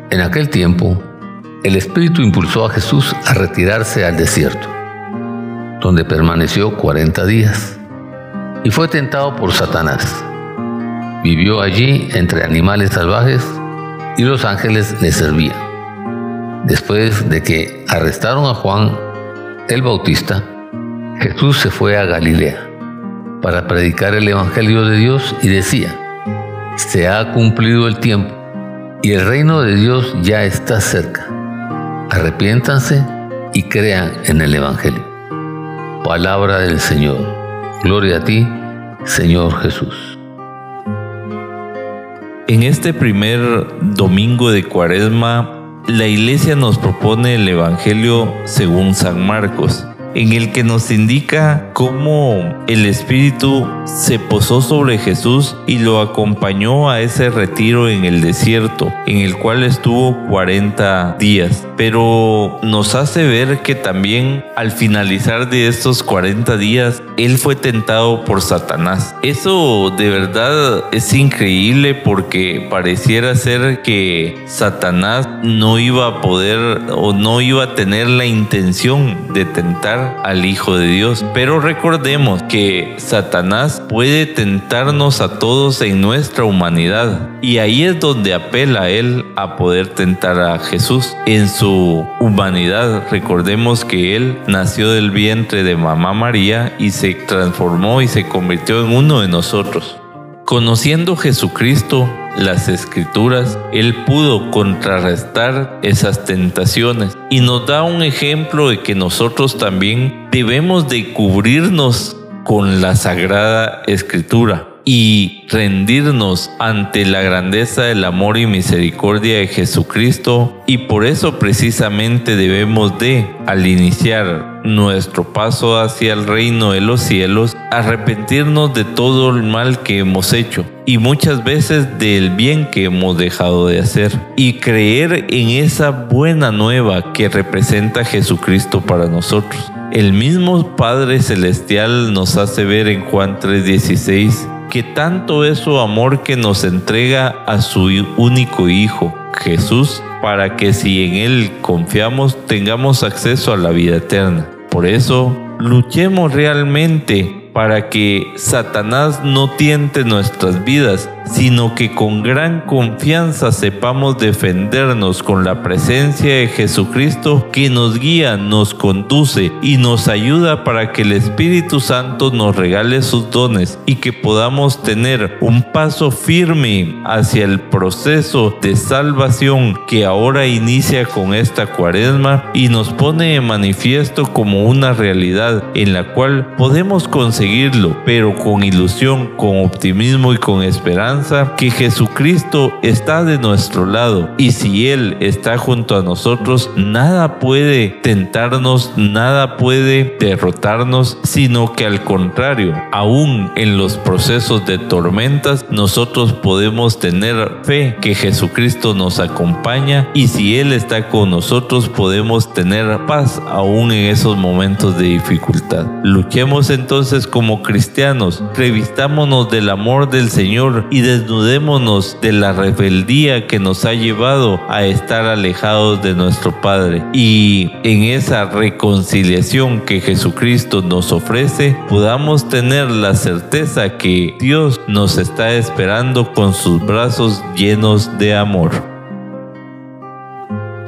En aquel tiempo, el Espíritu impulsó a Jesús a retirarse al desierto, donde permaneció cuarenta días, y fue tentado por Satanás. Vivió allí entre animales salvajes y los ángeles le servían. Después de que arrestaron a Juan el Bautista, Jesús se fue a Galilea para predicar el Evangelio de Dios y decía, se ha cumplido el tiempo y el reino de Dios ya está cerca. Arrepiéntanse y crean en el Evangelio. Palabra del Señor. Gloria a ti, Señor Jesús. En este primer domingo de Cuaresma, la Iglesia nos propone el Evangelio según San Marcos en el que nos indica cómo el Espíritu se posó sobre Jesús y lo acompañó a ese retiro en el desierto, en el cual estuvo 40 días. Pero nos hace ver que también al finalizar de estos 40 días, Él fue tentado por Satanás. Eso de verdad es increíble porque pareciera ser que Satanás no iba a poder o no iba a tener la intención de tentar al Hijo de Dios. Pero recordemos que Satanás puede tentarnos a todos en nuestra humanidad. Y ahí es donde apela a él a poder tentar a Jesús. En su humanidad, recordemos que él nació del vientre de mamá María y se transformó y se convirtió en uno de nosotros. Conociendo Jesucristo, las escrituras, Él pudo contrarrestar esas tentaciones y nos da un ejemplo de que nosotros también debemos de cubrirnos con la sagrada escritura y rendirnos ante la grandeza del amor y misericordia de Jesucristo y por eso precisamente debemos de, al iniciar nuestro paso hacia el reino de los cielos, arrepentirnos de todo el mal que hemos hecho y muchas veces del bien que hemos dejado de hacer y creer en esa buena nueva que representa Jesucristo para nosotros. El mismo Padre Celestial nos hace ver en Juan 3:16 que tanto es su amor que nos entrega a su único Hijo, Jesús, para que si en Él confiamos tengamos acceso a la vida eterna. Por eso, luchemos realmente para que Satanás no tiente nuestras vidas sino que con gran confianza sepamos defendernos con la presencia de Jesucristo que nos guía, nos conduce y nos ayuda para que el Espíritu Santo nos regale sus dones y que podamos tener un paso firme hacia el proceso de salvación que ahora inicia con esta cuaresma y nos pone en manifiesto como una realidad en la cual podemos conseguirlo, pero con ilusión, con optimismo y con esperanza que Jesucristo está de nuestro lado y si Él está junto a nosotros, nada puede tentarnos, nada puede derrotarnos, sino que al contrario, aún en los procesos de tormentas, nosotros podemos tener fe que Jesucristo nos acompaña y si Él está con nosotros podemos tener paz aún en esos momentos de dificultad. Luchemos entonces como cristianos, revistámonos del amor del Señor y desnudémonos de la rebeldía que nos ha llevado a estar alejados de nuestro Padre. Y en esa reconciliación que Jesucristo nos ofrece, podamos tener la certeza que Dios nos está esperando con sus brazos llenos de amor.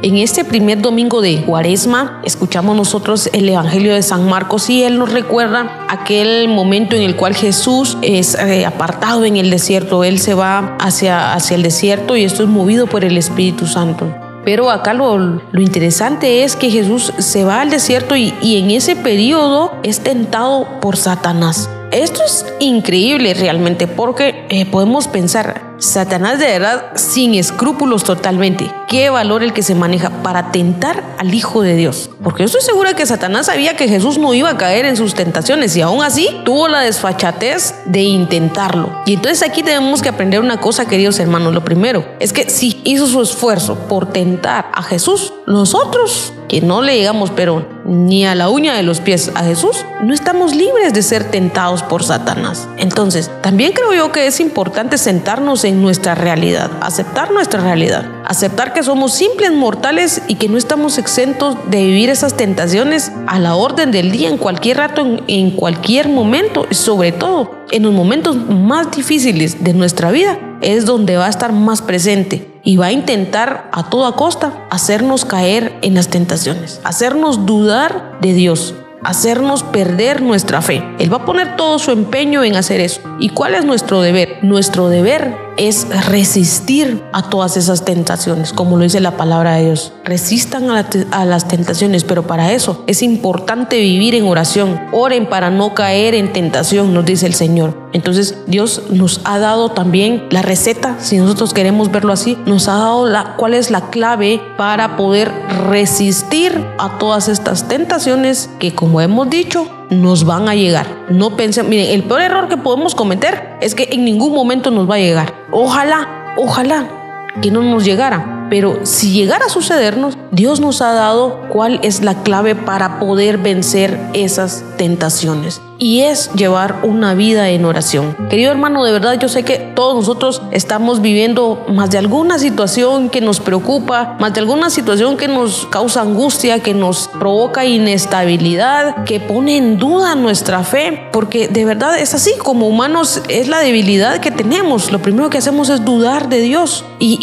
En este primer domingo de Cuaresma escuchamos nosotros el Evangelio de San Marcos y él nos recuerda aquel momento en el cual Jesús es eh, apartado en el desierto. Él se va hacia, hacia el desierto y esto es movido por el Espíritu Santo. Pero acá lo, lo, interesante es que Jesús se va al desierto y, y en ese periodo es tentado por Satanás. Esto es increíble realmente porque eh, podemos pensar, Satanás de verdad sin escrúpulos totalmente. Qué valor el que se maneja para tentar al Hijo de Dios. Porque yo estoy segura que Satanás sabía que Jesús no iba a caer en sus tentaciones y aún así tuvo la desfachatez de intentarlo. Y entonces aquí tenemos que aprender una cosa, queridos hermanos. Lo primero es que si hizo su esfuerzo por tentar a Jesús, nosotros que no le llegamos pero ni a la uña de los pies a Jesús, no estamos libres de ser tentados por Satanás. Entonces, también creo yo que es importante sentarnos en nuestra realidad, aceptar nuestra realidad, aceptar que somos simples mortales y que no estamos exentos de vivir esas tentaciones a la orden del día, en cualquier rato, en, cualquier momento, y sobre todo en los momentos más difíciles de nuestra vida, es donde va a estar más presente y va a intentar a toda costa hacernos caer en las tentaciones, hacernos dudar de Dios, hacernos perder nuestra fe. Él va a poner todo su empeño en hacer eso. ¿Y cuál es nuestro deber? Nuestro deber es resistir a todas esas tentaciones, como lo dice la palabra de Dios. Resistan a, las tentaciones, pero para eso es importante vivir en oración. Oren para no caer en tentación, nos dice el Señor. Entonces Dios nos ha dado también la receta, si nosotros queremos verlo así, nos ha dado la, cuál es la clave para poder resistir a todas estas tentaciones que, como hemos dicho, nos van a llegar. No pensemos, miren, el peor error que podemos cometer es que en ningún momento nos va a llegar. Ojalá, ojalá que no nos llegara. Pero si llegara a sucedernos, Dios nos ha dado cuál es la clave para poder vencer esas tentaciones y es llevar una vida en oración. Querido hermano, de verdad yo sé que todos nosotros estamos viviendo más de alguna situación que nos preocupa, más de alguna situación que nos causa angustia, que nos provoca inestabilidad, que pone en duda nuestra fe, porque de verdad es así, como humanos es la debilidad que tenemos. Lo primero que hacemos es dudar de Dios y,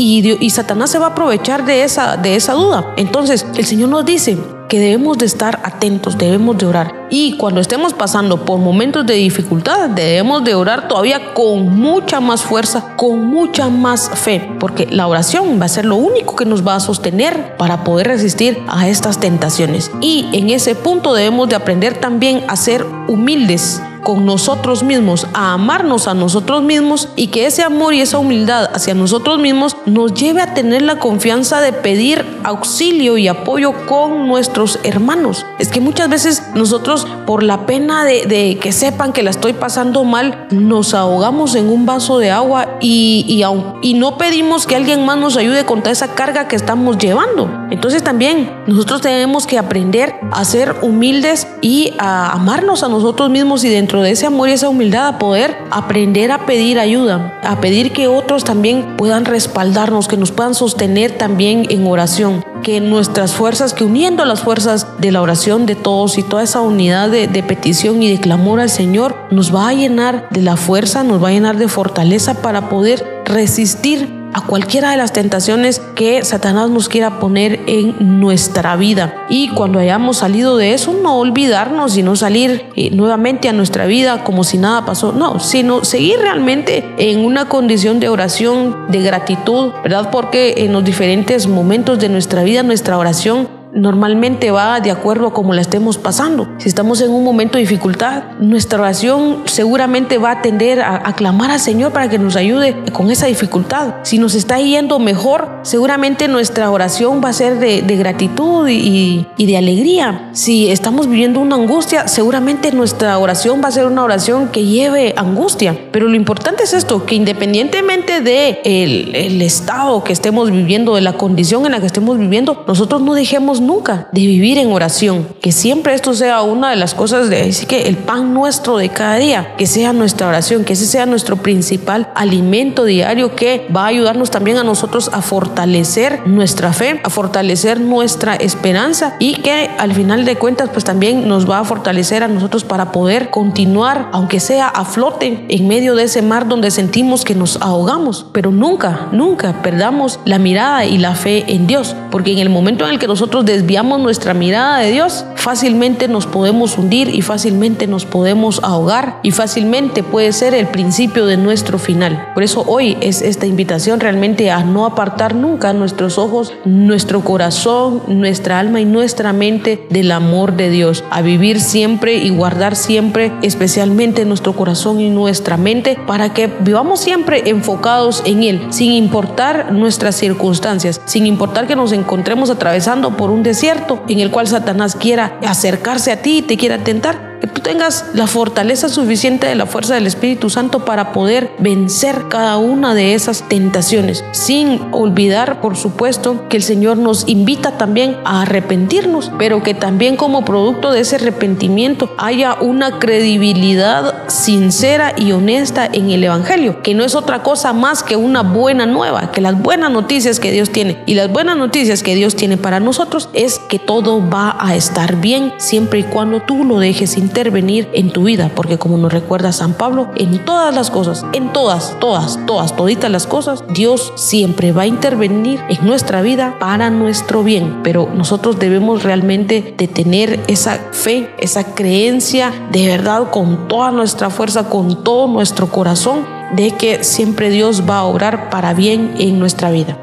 Satanás se va a aprovechar de esa duda. Entonces el Señor nos dice, que debemos de estar atentos, debemos de orar. Y cuando estemos pasando por momentos de dificultad, debemos de orar todavía con mucha más fuerza, con mucha más fe, porque la oración va a ser lo único que nos va a sostener para poder resistir a estas tentaciones. Y en ese punto debemos de aprender también a ser humildes con nosotros mismos, a amarnos a nosotros mismos y que ese amor y esa humildad hacia nosotros mismos nos lleve a tener la confianza de pedir auxilio y apoyo con nuestros hermanos. Es que muchas veces nosotros por la pena de, que sepan que la estoy pasando mal, nos ahogamos en un vaso de agua y, y, y no pedimos que alguien más nos ayude contra esa carga que estamos llevando. Entonces también nosotros tenemos que aprender a ser humildes y a amarnos a nosotros mismos y dentro de ese amor y esa humildad a poder aprender a pedir ayuda, a pedir que otros también puedan respaldarnos, que nos puedan sostener también en oración. que nuestras fuerzas, que uniendo las fuerzas de la oración de todos y toda esa unidad de petición y de clamor al Señor, nos va a llenar de la fuerza, nos va a llenar de fortaleza para poder resistir a cualquiera de las tentaciones que Satanás nos quiera poner en nuestra vida. Y cuando hayamos salido de eso, no olvidarnos y no salir eh, nuevamente a nuestra vida como si nada pasó, no, sino seguir realmente en una condición de oración, de gratitud, ¿verdad? Porque en los diferentes momentos de nuestra vida, nuestra oración normalmente va de acuerdo a cómo la estemos pasando. Si estamos en un momento de dificultad, nuestra oración seguramente va a tender a, clamar al Señor para que nos ayude con esa dificultad. Si nos está yendo mejor, seguramente nuestra oración va a ser de, gratitud y, de alegría. Si estamos viviendo una angustia, seguramente nuestra oración va a ser una oración que lleve angustia. Pero lo importante es esto, que independientemente de el estado que estemos viviendo, de la condición en la que estemos viviendo, nosotros no dejemos nunca de vivir en oración. Que siempre esto sea una de las cosas de decir que el pan nuestro de cada día, que sea nuestra oración, que ese sea nuestro principal alimento diario que va a ayudarnos también a nosotros a fortalecer nuestra fe, a fortalecer nuestra esperanza y que al final de cuentas pues también nos va a fortalecer a nosotros para poder continuar, aunque sea a flote en medio de ese mar donde sentimos que nos ahogamos, pero nunca, nunca perdamos la mirada y la fe en Dios, porque en el momento en el que nosotros desviamos nuestra mirada de Dios, fácilmente nos podemos hundir y fácilmente nos podemos ahogar y fácilmente puede ser el principio de nuestro final. Por eso hoy es esta invitación realmente a no apartar nunca nuestros ojos, nuestro corazón, nuestra alma y nuestra mente del amor de Dios, a vivir siempre y guardar siempre especialmente nuestro corazón y nuestra mente para que vivamos siempre enfocados en Él, sin importar nuestras circunstancias, sin importar que nos encontremos atravesando por un desierto en el cual Satanás quiera acercarse a ti y te quiera tentar que tú tengas la fortaleza suficiente de la fuerza del Espíritu Santo para poder vencer cada una de esas tentaciones, sin olvidar, por supuesto, que el Señor nos invita también a arrepentirnos, pero que también como producto de ese arrepentimiento haya una credibilidad sincera y honesta en el Evangelio, que no es otra cosa más que una buena nueva, que las buenas noticias que Dios tiene y las buenas noticias que Dios tiene para nosotros es que todo va a estar bien siempre y cuando tú lo dejes intervenir en tu vida, porque como nos recuerda San Pablo, en todas las cosas, en todas, todas, todas, toditas las cosas, Dios siempre va a intervenir en nuestra vida para nuestro bien, pero nosotros debemos realmente tener esa fe, esa creencia de verdad con toda nuestra fuerza, con todo nuestro corazón, de que siempre Dios va a obrar para bien en nuestra vida.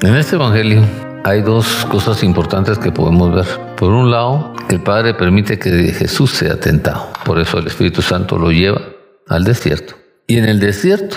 En este Evangelio hay dos cosas importantes que podemos ver. Por un lado, el Padre permite que Jesús sea tentado. Por eso el Espíritu Santo lo lleva al desierto. Y en el desierto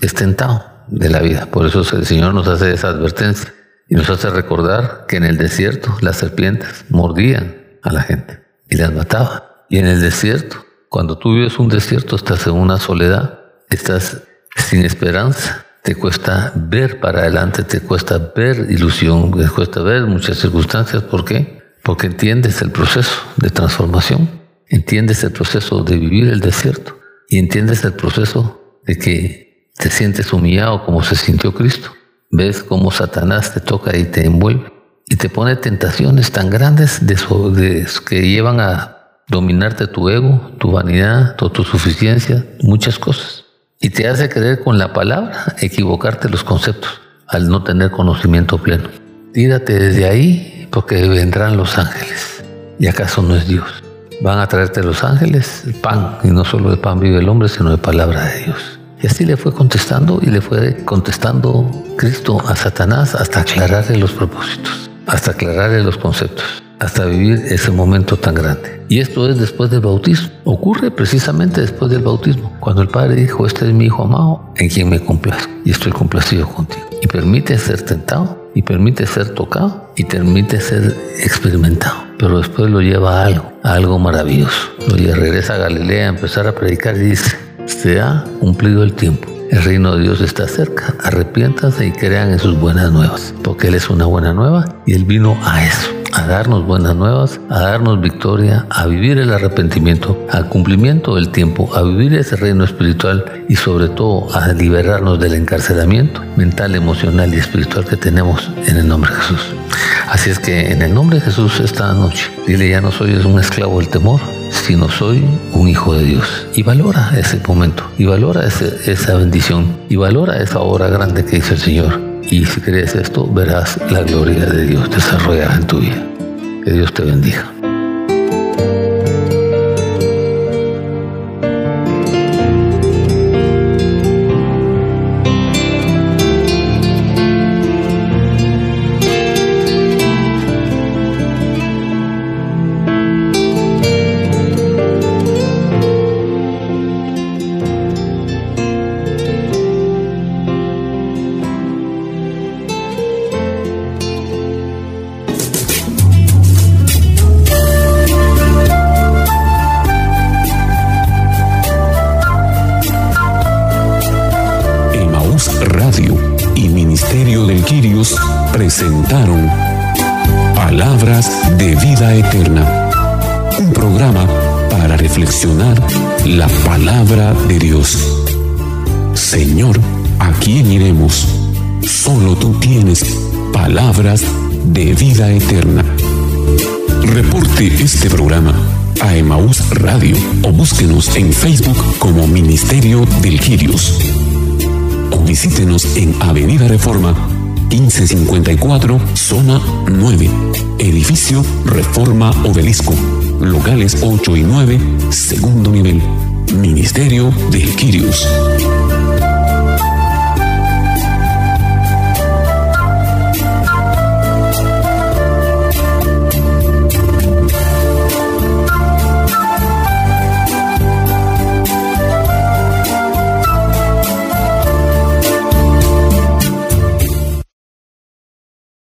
es tentado de la vida. Por eso el Señor nos hace esa advertencia y nos hace recordar que en el desierto las serpientes mordían a la gente y las mataban. Y en el desierto, cuando tú vives un desierto, estás en una soledad, estás sin esperanza, te cuesta ver para adelante, te cuesta ver ilusión, te cuesta ver muchas circunstancias. ¿Por qué? Porque entiendes el proceso de transformación, entiendes el proceso de vivir el desierto y entiendes el proceso de que te sientes humillado como se sintió Cristo. Ves cómo Satanás te toca y te envuelve y te pone tentaciones tan grandes de, que llevan a dominarte tu ego, tu vanidad, tu, tu suficiencia, muchas cosas y te hace creer con la palabra equivocarte los conceptos al no tener conocimiento pleno. Tírate desde ahí porque vendrán los ángeles. ¿Y acaso no es Dios? Van a traerte los ángeles el pan, y no solo de pan vive el hombre, sino de palabra de Dios. Y así le fue contestando y le fue contestando Cristo a Satanás hasta aclararle los propósitos, hasta aclararle los conceptos hasta vivir ese momento tan grande. Y esto es después del bautismo. Ocurre precisamente después del bautismo, cuando el Padre dijo, este es mi Hijo amado, en quien me complazco y estoy complacido contigo. Y permite ser tentado, y permite ser tocado, y permite ser experimentado. Pero después lo lleva a algo, a algo maravilloso. Lo regresa a Galilea a empezar a predicar y dice, se ha cumplido el tiempo. El reino de Dios está cerca. Arrepiéntanse y crean en sus buenas nuevas. Porque Él es una buena nueva y Él vino a eso a darnos buenas nuevas, a darnos victoria, a vivir el arrepentimiento, al cumplimiento del tiempo, a vivir ese reino espiritual y sobre todo a liberarnos del encarcelamiento mental, emocional y espiritual que tenemos en el nombre de Jesús. Así es que en el nombre de Jesús esta noche, dile ya no soy un esclavo del temor, sino soy un hijo de Dios. Y valora ese momento, y valora esa bendición, y valora esa obra grande que hizo el Señor. Y si crees esto, verás la gloria de Dios desarrollada en tu vida. Que Dios te bendiga. La palabra de Dios. Señor, ¿a quién iremos? Solo tú tienes palabras de vida eterna. Reporte este programa a Emaús Radio o búsquenos en Facebook como Ministerio del Quirios. O visítenos en Avenida Reforma 1554, zona 9, edificio Reforma Obelisco, locales 8 y 9, segundo nivel, Ministerio de Quirios.